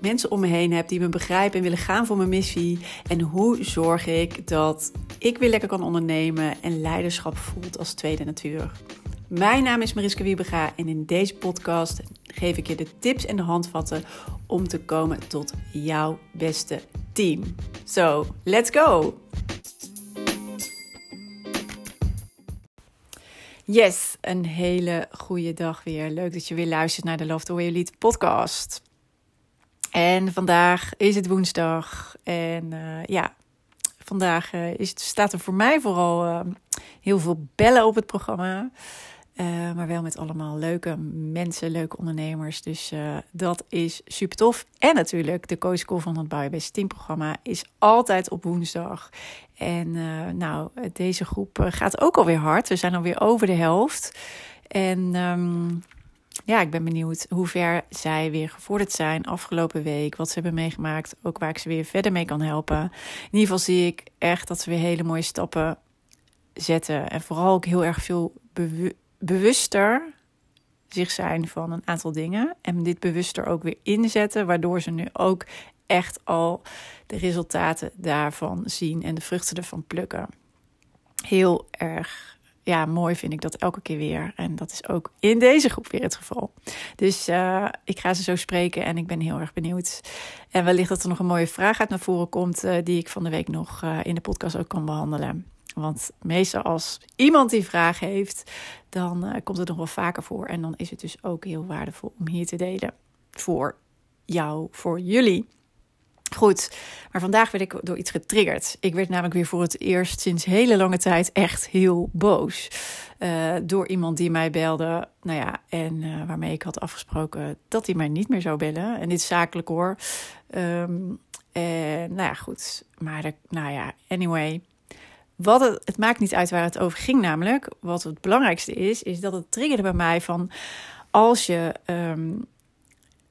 mensen om me heen heb die me begrijpen en willen gaan voor mijn missie? En hoe zorg ik dat ik weer lekker kan ondernemen en leiderschap voelt als tweede natuur? Mijn naam is Mariska Wiebega en in deze podcast geef ik je de tips en de handvatten om te komen tot jouw beste team. So, let's go! Yes, een hele goede dag weer. Leuk dat je weer luistert naar de Love the Way You podcast. En vandaag is het woensdag. En uh, ja, vandaag uh, is het, staat er voor mij vooral uh, heel veel bellen op het programma. Maar wel met allemaal leuke mensen, leuke ondernemers. Dus dat is super tof. En natuurlijk, de Coach Call van het Biobest Team programma is altijd op woensdag. En nou, deze groep gaat ook alweer hard. We zijn alweer over de helft. En um, ja, ik ben benieuwd hoe ver zij weer gevorderd zijn afgelopen week. Wat ze hebben meegemaakt. Ook waar ik ze weer verder mee kan helpen. In ieder geval zie ik echt dat ze weer hele mooie stappen zetten. En vooral ook heel erg veel bewust bewuster zich zijn van een aantal dingen. En dit bewuster ook weer inzetten, waardoor ze nu ook echt al de resultaten daarvan zien en de vruchten ervan plukken. Heel erg ja, mooi vind ik dat elke keer weer. En dat is ook in deze groep weer het geval. Dus uh, ik ga ze zo spreken en ik ben heel erg benieuwd. En wellicht dat er nog een mooie vraag uit naar voren komt, uh, die ik van de week nog uh, in de podcast ook kan behandelen. Want meestal als iemand die vraag heeft, dan komt het nog wel vaker voor. En dan is het dus ook heel waardevol om hier te delen. Voor jou, voor jullie. Goed, maar vandaag werd ik door iets getriggerd. Ik werd namelijk weer voor het eerst sinds hele lange tijd echt heel boos. Uh, door iemand die mij belde. Nou ja, en uh, waarmee ik had afgesproken dat hij mij niet meer zou bellen. En dit zakelijk hoor. Um, en nou ja, goed. Maar nou ja, anyway. Wat het, het maakt niet uit waar het over ging, namelijk. Wat het belangrijkste is, is dat het triggerde bij mij van als je. Um,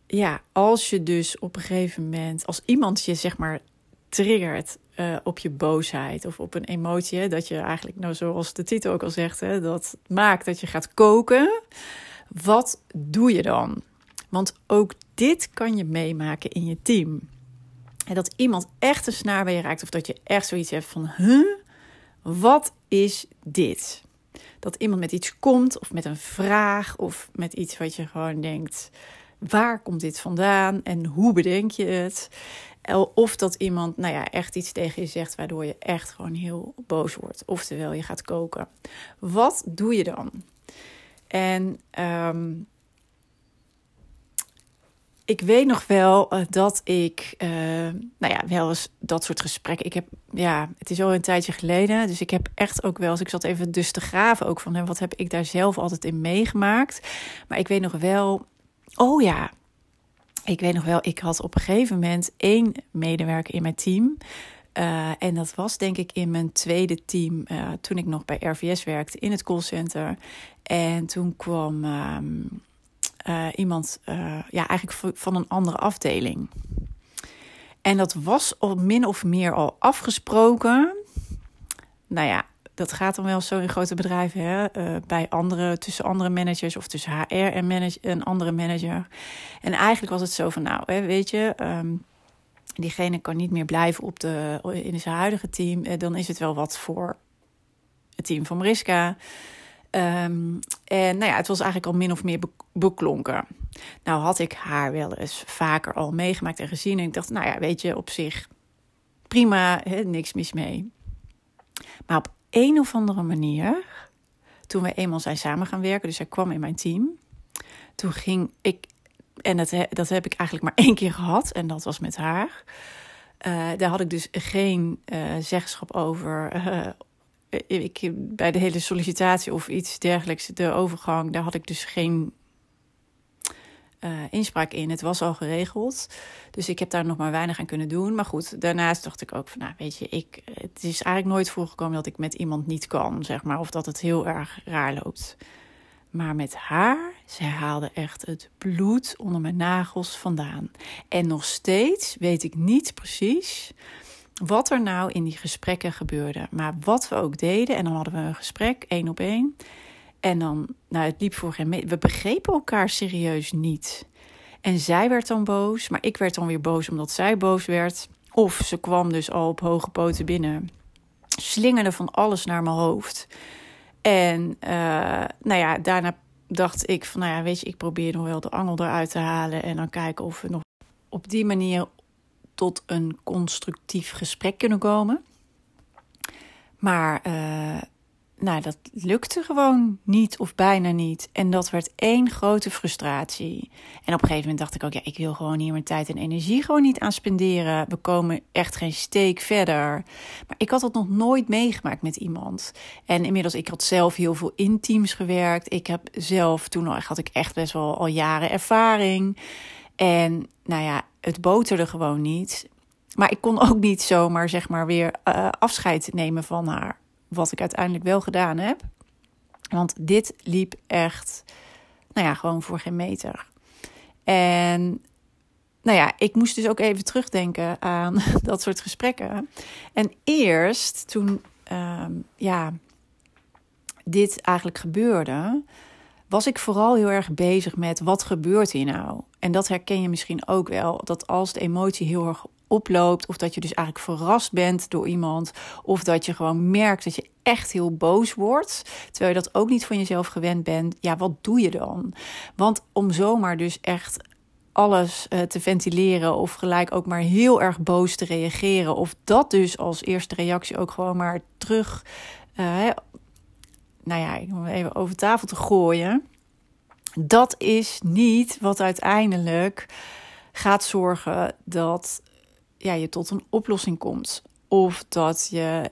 ja, als je dus op een gegeven moment, als iemand je zeg maar triggert uh, op je boosheid of op een emotie, dat je eigenlijk, nou zoals de titel ook al zegt, hè, dat maakt dat je gaat koken. Wat doe je dan? Want ook dit kan je meemaken in je team. En dat iemand echt een snaar bij je raakt, of dat je echt zoiets hebt van, huh? Wat is dit? Dat iemand met iets komt, of met een vraag, of met iets wat je gewoon denkt: waar komt dit vandaan en hoe bedenk je het? Of dat iemand, nou ja, echt iets tegen je zegt, waardoor je echt gewoon heel boos wordt. Oftewel, je gaat koken. Wat doe je dan? En um, ik weet nog wel uh, dat ik, uh, nou ja, wel eens dat soort gesprekken. Ik heb, ja, het is al een tijdje geleden. Dus ik heb echt ook wel eens, ik zat even dus te graven ook van, hè, wat heb ik daar zelf altijd in meegemaakt. Maar ik weet nog wel, oh ja, ik weet nog wel, ik had op een gegeven moment één medewerker in mijn team. Uh, en dat was denk ik in mijn tweede team toen ik nog bij RVS werkte in het callcenter. En toen kwam uh, iemand, uh, ja, eigenlijk van een andere afdeling. En dat was al min of meer al afgesproken. Nou ja, dat gaat dan wel zo in grote bedrijven, hè? Uh, bij andere, tussen andere managers of tussen HR en manage, een andere manager. En eigenlijk was het zo van, nou, hè, weet je, um, diegene kan niet meer blijven op de, in zijn huidige team. dan is het wel wat voor het team van Mariska. Um, en nou ja, het was eigenlijk al min of meer beklonken. Nou had ik haar wel eens vaker al meegemaakt en gezien. En ik dacht, nou ja, weet je, op zich prima, hè, niks mis mee. Maar op een of andere manier, toen we eenmaal zijn samen gaan werken, dus zij kwam in mijn team, toen ging ik, en dat, dat heb ik eigenlijk maar één keer gehad, en dat was met haar. Uh, daar had ik dus geen uh, zeggenschap over uh, ik, bij de hele sollicitatie of iets dergelijks, de overgang, daar had ik dus geen uh, inspraak in. Het was al geregeld. Dus ik heb daar nog maar weinig aan kunnen doen. Maar goed, daarnaast dacht ik ook van, nou weet je, ik, het is eigenlijk nooit voorgekomen dat ik met iemand niet kan, zeg maar. Of dat het heel erg raar loopt. Maar met haar, zij haalde echt het bloed onder mijn nagels vandaan. En nog steeds weet ik niet precies wat er nou in die gesprekken gebeurde. Maar wat we ook deden, en dan hadden we een gesprek, één op één. En dan, nou, het liep voor geen We begrepen elkaar serieus niet. En zij werd dan boos, maar ik werd dan weer boos omdat zij boos werd. Of ze kwam dus al op hoge poten binnen, slingerde van alles naar mijn hoofd. En uh, nou ja, daarna dacht ik van, nou ja, weet je, ik probeer nog wel de angel eruit te halen en dan kijken of we nog op die manier tot een constructief gesprek kunnen komen. Maar uh, nou, dat lukte gewoon niet of bijna niet. En dat werd één grote frustratie. En op een gegeven moment dacht ik ook, ja, ik wil gewoon hier mijn tijd en energie gewoon niet aan spenderen. We komen echt geen steek verder. Maar ik had dat nog nooit meegemaakt met iemand. En inmiddels, ik had zelf heel veel in teams gewerkt. Ik heb zelf, toen had ik echt best wel al jaren ervaring. En nou ja, het boterde gewoon niet. Maar ik kon ook niet zomaar, zeg maar, weer uh, afscheid nemen van haar. Wat ik uiteindelijk wel gedaan heb. Want dit liep echt, nou ja, gewoon voor geen meter. En nou ja, ik moest dus ook even terugdenken aan dat soort gesprekken. En eerst toen, uh, ja, dit eigenlijk gebeurde, was ik vooral heel erg bezig met wat gebeurt hier nou? En dat herken je misschien ook wel, dat als de emotie heel erg oploopt. Of dat je dus eigenlijk verrast bent door iemand. Of dat je gewoon merkt dat je echt heel boos wordt. Terwijl je dat ook niet van jezelf gewend bent. Ja, wat doe je dan? Want om zomaar dus echt alles uh, te ventileren of gelijk ook maar heel erg boos te reageren. Of dat dus als eerste reactie ook gewoon maar terug, uh, nou ja, ik even over tafel te gooien. Dat is niet wat uiteindelijk gaat zorgen dat ja, je tot een oplossing komt. Of dat je,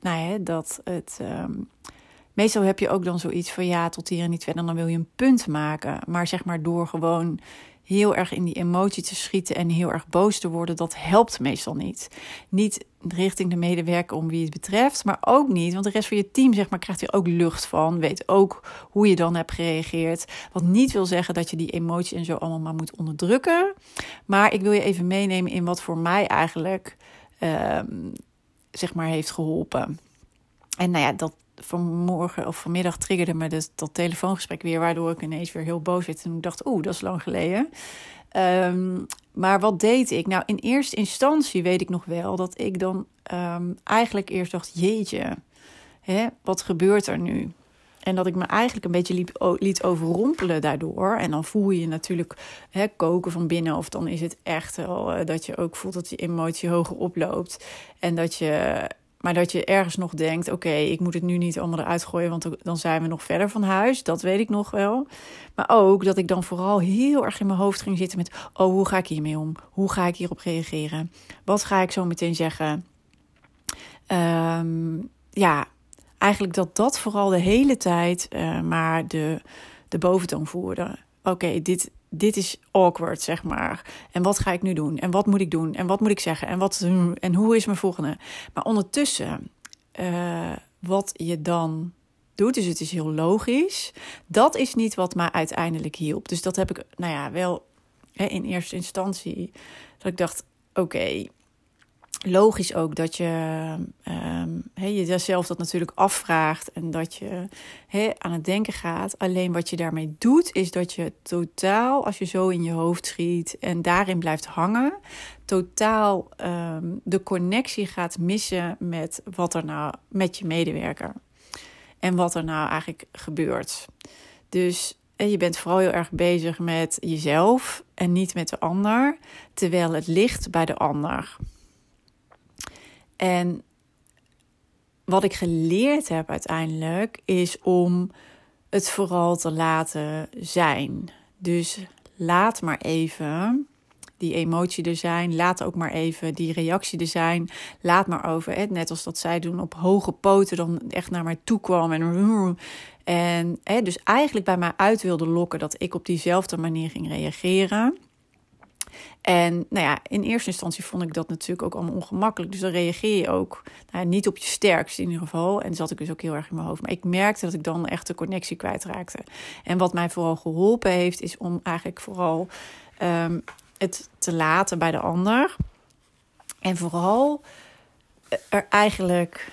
nou ja, dat het. Um, meestal heb je ook dan zoiets van ja, tot hier en niet verder. Dan wil je een punt maken. Maar zeg maar door gewoon heel erg in die emotie te schieten en heel erg boos te worden, dat helpt meestal niet. Niet richting de medewerker om wie het betreft, maar ook niet, want de rest van je team zeg maar, krijgt hier ook lucht van, weet ook hoe je dan hebt gereageerd. Wat niet wil zeggen dat je die emotie en zo allemaal maar moet onderdrukken. Maar ik wil je even meenemen in wat voor mij eigenlijk ehm, zeg maar heeft geholpen. En nou ja, dat, vanmorgen of vanmiddag triggerde me dus dat telefoongesprek weer, waardoor ik ineens weer heel boos werd. En ik dacht, oeh, dat is lang geleden. Ehm, maar wat deed ik? Nou, in eerste instantie weet ik nog wel dat ik dan ehm, eigenlijk eerst dacht: jeetje, hè, wat gebeurt er nu? En dat ik me eigenlijk een beetje liet overrompelen daardoor. En dan voel je natuurlijk hè, koken van binnen. Of dan is het echt wel uh, dat je ook voelt dat je emotie hoger oploopt. En dat je maar dat je ergens nog denkt: oké, ik moet het nu niet allemaal eruit gooien, want dan zijn we nog verder van huis. Dat weet ik nog wel. Maar ook dat ik dan vooral heel erg in mijn hoofd ging zitten met: oh, hoe ga ik hiermee om? Hoe ga ik hierop reageren? Wat ga ik zo meteen zeggen? Um, ja, eigenlijk dat dat vooral de hele tijd uh, maar de, de boventoon voerde. Oké, dit, dit is awkward, zeg maar. En wat ga ik nu doen? En wat moet ik doen? En wat moet ik zeggen? En, wat, en hoe is mijn volgende? Maar ondertussen, uh, wat je dan doet, dus het is heel logisch. Dat is niet wat mij uiteindelijk hielp. Dus dat heb ik, nou ja, wel hè, in eerste instantie. Dat ik dacht, oké, logisch ook dat je um, jezelf dat natuurlijk afvraagt en dat je aan het denken gaat. Alleen wat je daarmee doet, is dat je totaal, als je zo in je hoofd schiet en daarin blijft hangen, totaal ehm, de connectie gaat missen met wat er nou met je medewerker en wat er nou eigenlijk gebeurt. Dus je bent vooral heel erg bezig met jezelf en niet met de ander, terwijl het ligt bij de ander. En wat ik geleerd heb uiteindelijk is om het vooral te laten zijn. Dus laat maar even. die emotie er zijn. Laat ook maar even die reactie er zijn. Laat maar over. Hè? Net als dat zij doen op hoge poten dan echt naar mij toe kwam. En, en hè, dus eigenlijk bij mij uit wilde lokken dat ik op diezelfde manier ging reageren. En nou ja, in eerste instantie vond ik dat natuurlijk ook allemaal ongemakkelijk. Dus dan reageer je ook nou, niet op je sterkste in ieder geval. En zat ik dus ook heel erg in mijn hoofd. Maar ik merkte dat ik dan echt de connectie kwijtraakte. En wat mij vooral geholpen heeft, is om eigenlijk vooral um, het te laten bij de ander. En vooral er eigenlijk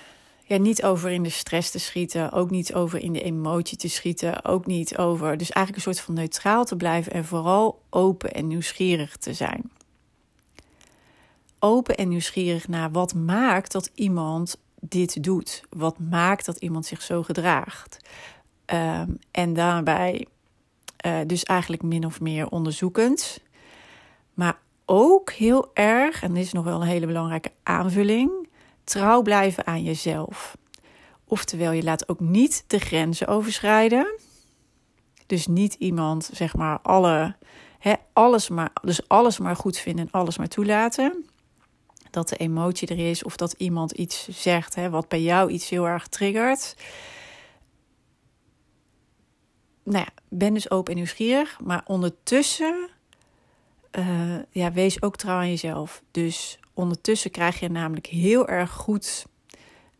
ja, niet over in de stress te schieten, ook niet over in de emotie te schieten, ook niet over. Dus eigenlijk een soort van neutraal te blijven en vooral open en nieuwsgierig te zijn. Open en nieuwsgierig naar wat maakt dat iemand dit doet, wat maakt dat iemand zich zo gedraagt. Ehm, en daarbij uh, dus eigenlijk min of meer onderzoekend, maar ook heel erg, en dit is nog wel een hele belangrijke aanvulling trouw blijven aan jezelf. Oftewel, je laat ook niet de grenzen overschrijden. Dus niet iemand, zeg maar, alle, hè, alles maar, dus alles maar goed vinden en alles maar toelaten. Dat de emotie er is of dat iemand iets zegt hè, wat bij jou iets heel erg triggert. Nou ja, ben dus open en nieuwsgierig, maar ondertussen uh, ja, wees ook trouw aan jezelf. Dus ondertussen krijg je namelijk heel erg goed,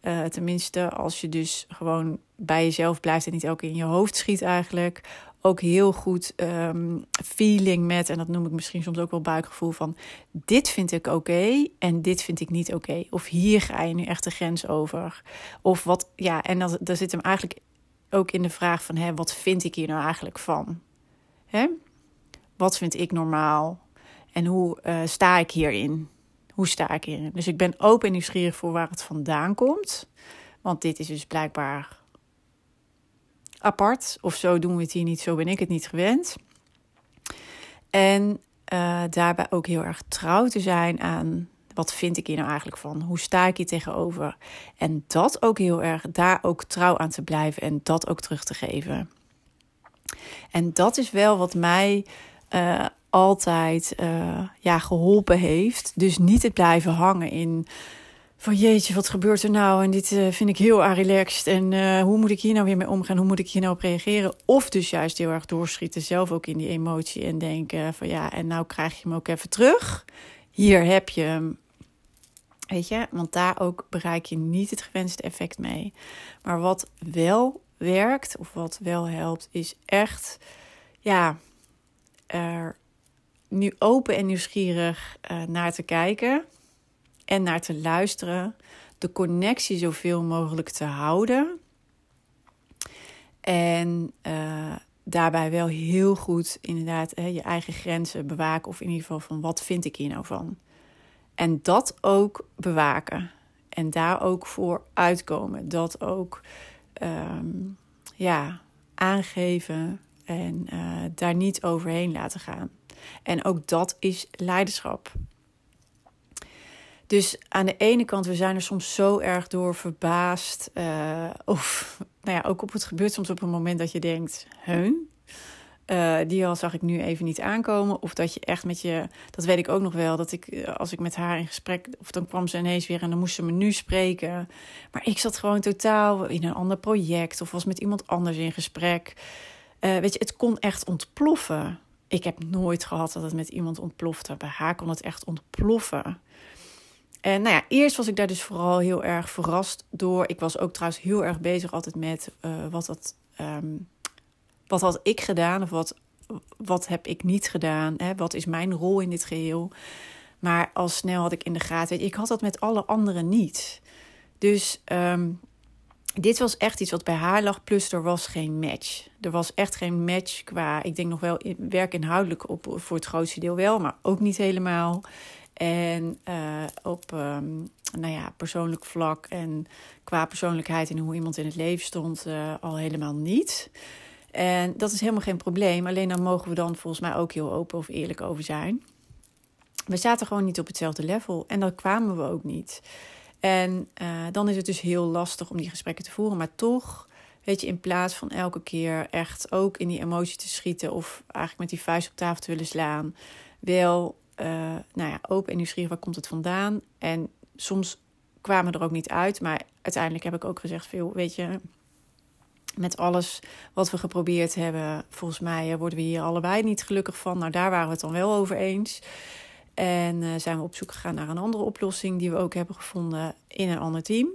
uh, tenminste als je dus gewoon bij jezelf blijft en niet elke keer in je hoofd schiet eigenlijk, ook heel goed um, feeling met, en dat noem ik misschien soms ook wel buikgevoel van, dit vind ik oké en dit vind ik niet oké. Of hier ga je nu echt de grens over. Of wat, ja, en dat, daar zit hem eigenlijk ook in de vraag van, hè, wat vind ik hier nou eigenlijk van? Hè? Wat vind ik normaal? En hoe uh, sta ik hierin? Hoe sta ik hierin? Dus ik ben open en nieuwsgierig voor waar het vandaan komt. Want dit is dus blijkbaar apart. Of zo doen we het hier niet, zo ben ik het niet gewend. En uh, daarbij ook heel erg trouw te zijn aan wat vind ik hier nou eigenlijk van? Hoe sta ik hier tegenover? En dat ook heel erg, daar ook trouw aan te blijven en dat ook terug te geven. En dat is wel wat mij uh, altijd uh, ja, geholpen heeft. Dus niet het blijven hangen in van jeetje, wat gebeurt er nou? En dit uh, vind ik heel relaxed. En uh, hoe moet ik hier nou weer mee omgaan? Hoe moet ik hier nou op reageren? Of dus juist heel erg doorschieten, zelf ook in die emotie en denken van ja, en nou krijg je hem ook even terug. Hier heb je hem. Weet je, want daar ook bereik je niet het gewenste effect mee. Maar wat wel werkt, of wat wel helpt, is echt, ja, er nu open en nieuwsgierig uh, naar te kijken en naar te luisteren. De connectie zoveel mogelijk te houden. En uh, daarbij wel heel goed inderdaad hè, je eigen grenzen bewaken. Of in ieder geval van wat vind ik hier nou van. En dat ook bewaken. En daar ook voor uitkomen. Dat ook um, ja, aangeven en uh, daar niet overheen laten gaan. En ook dat is leiderschap. Dus aan de ene kant, we zijn er soms zo erg door verbaasd. Uh, of nou ja, ook op het gebeurt soms op een moment dat je denkt: heun. Uh, die al zag ik nu even niet aankomen. Of dat je echt met je. Dat weet ik ook nog wel. Dat ik, eh, als ik met haar in gesprek. Of dan kwam ze ineens weer en dan moest ze me nu spreken. Maar ik zat gewoon totaal in een ander project. Of was met iemand anders in gesprek. Weet je, het kon echt ontploffen ik heb nooit gehad dat het met iemand ontplofte. Bij haar kon het echt ontploffen. En nou ja, eerst was ik daar dus vooral heel erg verrast door. Ik was ook trouwens heel erg bezig altijd met uh, wat, dat, um, wat had ik gedaan of wat, wat heb ik niet gedaan. Hè? Wat is mijn rol in dit geheel? Maar al snel had ik in de gaten, ik had dat met alle anderen niet. Dus um, dit was echt iets wat bij haar lag. Plus er was geen match. Er was echt geen match qua, ik denk nog wel werk inhoudelijk op voor het grootste deel wel, maar ook niet helemaal. En uh, op um, nou ja, persoonlijk vlak en qua persoonlijkheid en hoe iemand in het leven stond, uh, al helemaal niet. En dat is helemaal geen probleem. Alleen dan mogen we dan volgens mij ook heel open of eerlijk over zijn. We zaten gewoon niet op hetzelfde level en dat kwamen we ook niet. En uh, dan is het dus heel lastig om die gesprekken te voeren. Maar toch, weet je, in plaats van elke keer echt ook in die emotie te schieten of eigenlijk met die vuist op tafel te willen slaan, wel nou ja, open en waar komt het vandaan? En soms kwamen er ook niet uit, maar uiteindelijk heb ik ook gezegd, veel, weet je, met alles wat we geprobeerd hebben, volgens mij worden we hier allebei niet gelukkig van. Nou, daar waren we het dan wel over eens. En uh, zijn we op zoek gegaan naar een andere oplossing die we ook hebben gevonden in een ander team.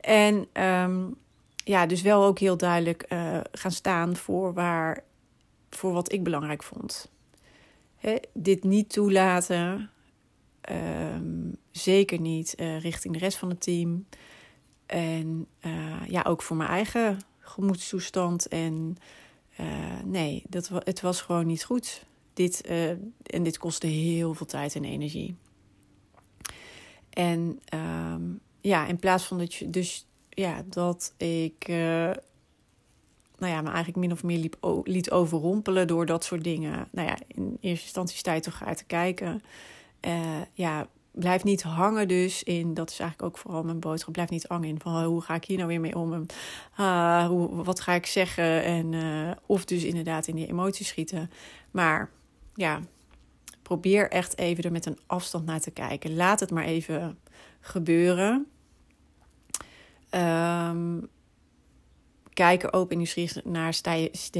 En um, ja, dus wel ook heel duidelijk uh, gaan staan voor, waar, voor wat ik belangrijk vond. Hè, dit niet toelaten, um, zeker niet uh, richting de rest van het team. En ja, ook voor mijn eigen gemoedstoestand. En nee, dat, het was gewoon niet goed. Dit, uh, en dit kostte heel veel tijd en energie. En um, ja, in plaats van dat je dus ja, dat ik uh, nou ja, me eigenlijk min of meer liep, liet overrompelen door dat soort dingen. Nou ja, in eerste instantie sta je toch uit te kijken. Uh, ja, blijf niet hangen dus in, dat is eigenlijk ook vooral mijn boodschap, blijf niet hangen in van oh, hoe ga ik hier nou weer mee om? Uh, hoe, wat ga ik zeggen? En, of dus inderdaad in die emoties schieten. Maar ja, probeer echt even er met een afstand naar te kijken. Laat het maar even gebeuren. Um, kijk er open en nieuwsgierig naar.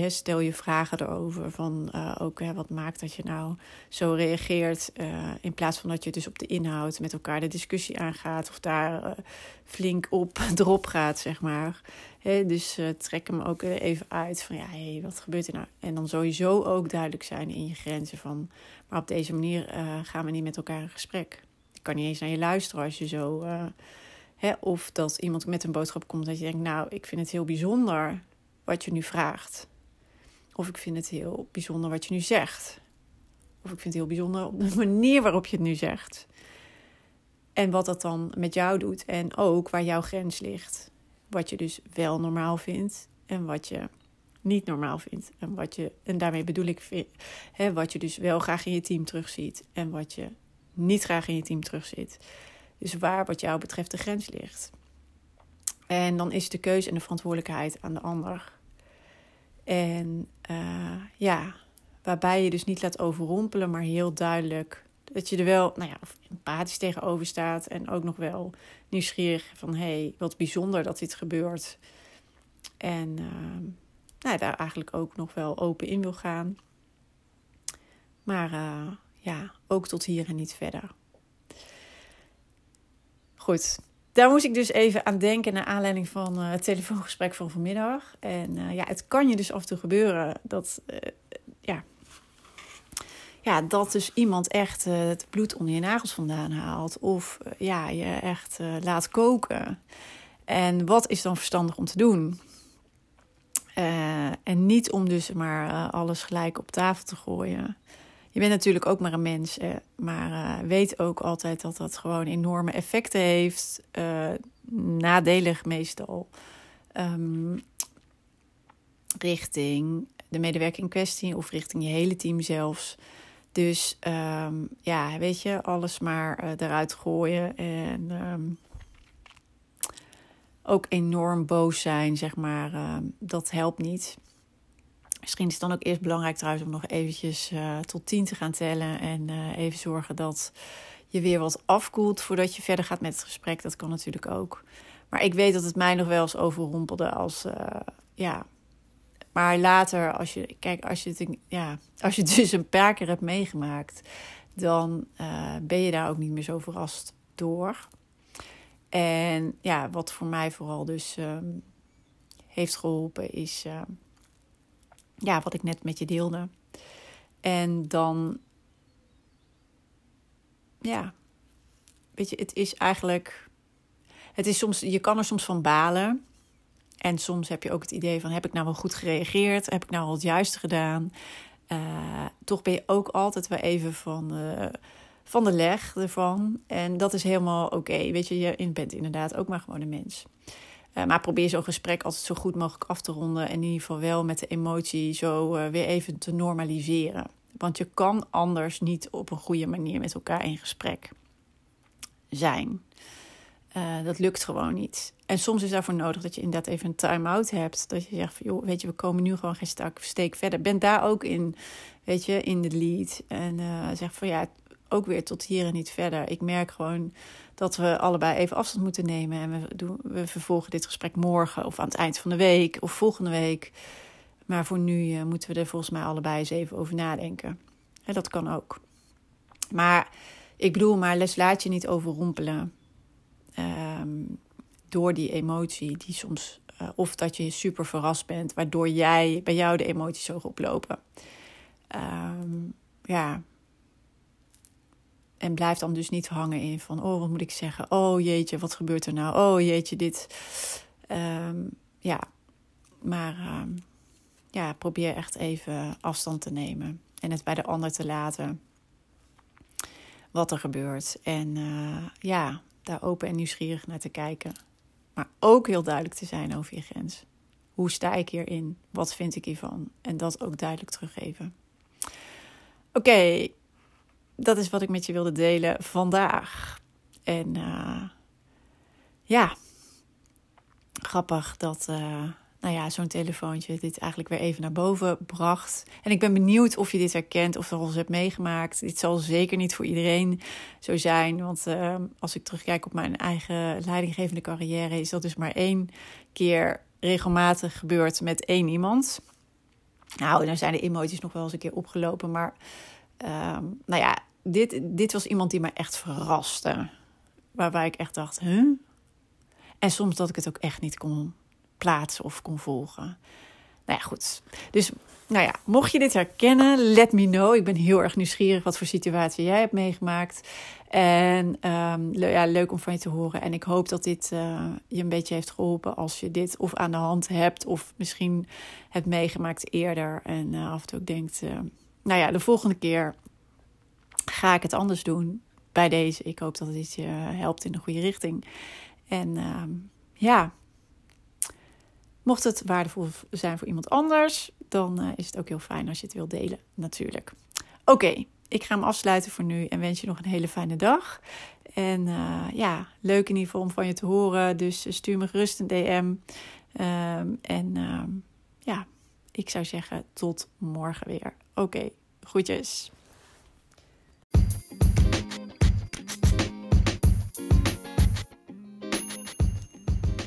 Stel je vragen erover. Van uh, ook hè, wat maakt dat je nou zo reageert. Uh, in plaats van dat je dus op de inhoud met elkaar de discussie aangaat. Of daar uh, flink op erop gaat, zeg maar. He, dus trek hem ook even uit van ja, hey, wat gebeurt er nou? En dan sowieso ook duidelijk zijn in je grenzen van... maar op deze manier gaan we niet met elkaar in gesprek. Ik kan niet eens naar je luisteren als je zo of dat iemand met een boodschap komt dat je denkt, nou, ik vind het heel bijzonder wat je nu vraagt. Of ik vind het heel bijzonder wat je nu zegt. Of ik vind het heel bijzonder op de manier waarop je het nu zegt. En wat dat dan met jou doet. En ook waar jouw grens ligt. Wat je dus wel normaal vindt en wat je niet normaal vindt. En, wat je, en daarmee bedoel ik hè, wat je dus wel graag in je team terugziet. En wat je niet graag in je team terugziet. Dus waar wat jou betreft de grens ligt. En dan is de keuze en de verantwoordelijkheid aan de ander. En uh, ja, waarbij je dus niet laat overrompelen, maar heel duidelijk dat je er wel, nou ja, empathisch tegenover staat en ook nog wel nieuwsgierig van, hé, hey, wat bijzonder dat dit gebeurt. En uh, nou, daar eigenlijk ook nog wel open in wil gaan. Maar uh, ja, ook tot hier en niet verder. Goed, daar moest ik dus even aan denken naar aanleiding van uh, het telefoongesprek van vanmiddag. En uh, ja, het kan je dus af en toe gebeuren dat, uh, ja, ja, dat dus iemand echt het bloed onder je nagels vandaan haalt. Of ja, je echt laat koken. En wat is dan verstandig om te doen? en niet om dus maar alles gelijk op tafel te gooien je bent natuurlijk ook maar een mens. maar uh, weet ook altijd dat dat gewoon enorme effecten heeft. Uh, nadelig meestal. Um, richting de medewerker in kwestie of richting je hele team zelfs. Dus um, ja, weet je, alles maar eruit gooien. En um, ook enorm boos zijn, zeg maar. dat helpt niet. Misschien is het dan ook eerst belangrijk trouwens om nog eventjes uh, tot tien te gaan tellen. En uh, even zorgen dat je weer wat afkoelt voordat je verder gaat met het gesprek. Dat kan natuurlijk ook. Maar ik weet dat het mij nog wel eens overrompelde als, uh, ja... Maar later, als je, kijk, als je, het, ja, als je het dus een paar keer hebt meegemaakt, dan ben je daar ook niet meer zo verrast door. En ja, wat voor mij vooral dus um, heeft geholpen, is ja, wat ik net met je deelde. En dan, ja, weet je, het is eigenlijk, het is soms, je kan er soms van balen. En soms heb je ook het idee van, heb ik nou wel goed gereageerd? Heb ik nou al het juiste gedaan? Uh, toch ben je ook altijd wel even van, van de leg ervan. En dat is helemaal oké. Weet je, je bent inderdaad ook maar gewoon een mens. Uh, maar probeer zo'n gesprek altijd zo goed mogelijk af te ronden. En in ieder geval wel met de emotie zo uh, weer even te normaliseren. Want je kan anders niet op een goede manier met elkaar in gesprek zijn. Uh, dat lukt gewoon niet. En soms is daarvoor nodig dat je inderdaad even een time-out hebt. Dat je zegt van, joh, weet je, we komen nu gewoon geen steek verder. Ben daar ook in, weet je, in de lead. En zeg van, ja, ook weer tot hier en niet verder. Ik merk gewoon dat we allebei even afstand moeten nemen. En we, doen, we vervolgen dit gesprek morgen of aan het eind van de week of volgende week. Maar voor nu uh, moeten we er volgens mij allebei eens even over nadenken. En dat kan ook. Maar ik bedoel, maar les laat je niet overrompelen. Um, door die emotie die soms, uh, of dat je super verrast bent, waardoor jij bij jou de emoties zo oplopen. Um, ja. En blijf dan dus niet hangen in van, oh, wat moet ik zeggen? Oh jeetje, wat gebeurt er nou? Oh jeetje, dit. Um, ja, maar ja, probeer echt even afstand te nemen en het bij de ander te laten wat er gebeurt. En uh, ja, daar open en nieuwsgierig naar te kijken. Maar ook heel duidelijk te zijn over je grens. Hoe sta ik hierin? Wat vind ik hiervan? En dat ook duidelijk teruggeven. Oké, dat is wat ik met je wilde delen vandaag. En uh, ja, grappig dat. Uh, nou ja, zo'n telefoontje dit eigenlijk weer even naar boven bracht. En ik ben benieuwd of je dit herkent of al eens hebt meegemaakt. Dit zal zeker niet voor iedereen zo zijn. Want uh, als ik terugkijk op mijn eigen leidinggevende carrière, is dat dus maar één keer regelmatig gebeurd met één iemand. Nou, dan zijn de emoties nog wel eens een keer opgelopen. Maar uh, nou ja, dit, dit was iemand die me echt verraste. Waarbij ik echt dacht, huh? En soms dat ik het ook echt niet kon plaatsen of kon volgen. Nou ja, goed. Dus nou ja, mocht je dit herkennen, let me know. Ik ben heel erg nieuwsgierig wat voor situatie jij hebt meegemaakt. En um, ja, leuk om van je te horen. En ik hoop dat dit uh, je een beetje heeft geholpen als je dit of aan de hand hebt of misschien hebt meegemaakt eerder. En uh, af en toe ook denkt, uh, nou ja, de volgende keer ga ik het anders doen. Bij deze, ik hoop dat dit je helpt in de goede richting. En ja, Mocht het waardevol zijn voor iemand anders, dan uh, is het ook heel fijn als je het wilt delen, natuurlijk. Oké, ik ga hem afsluiten voor nu en wens je nog een hele fijne dag. En uh, ja, leuk in ieder geval om van je te horen. Dus stuur me gerust een DM. Um, en uh, ja, ik zou zeggen tot morgen weer. Oké, okay, groetjes.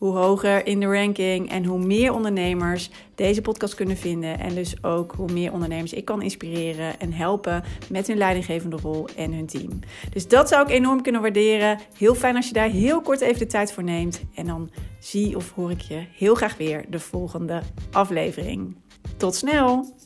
hoe hoger in de ranking en hoe meer ondernemers deze podcast kunnen vinden. En dus ook hoe meer ondernemers ik kan inspireren en helpen met hun leidinggevende rol en hun team. Dus dat zou ik enorm kunnen waarderen. Heel fijn als je daar heel kort even de tijd voor neemt. En dan zie of hoor ik je heel graag weer de volgende aflevering. Tot snel!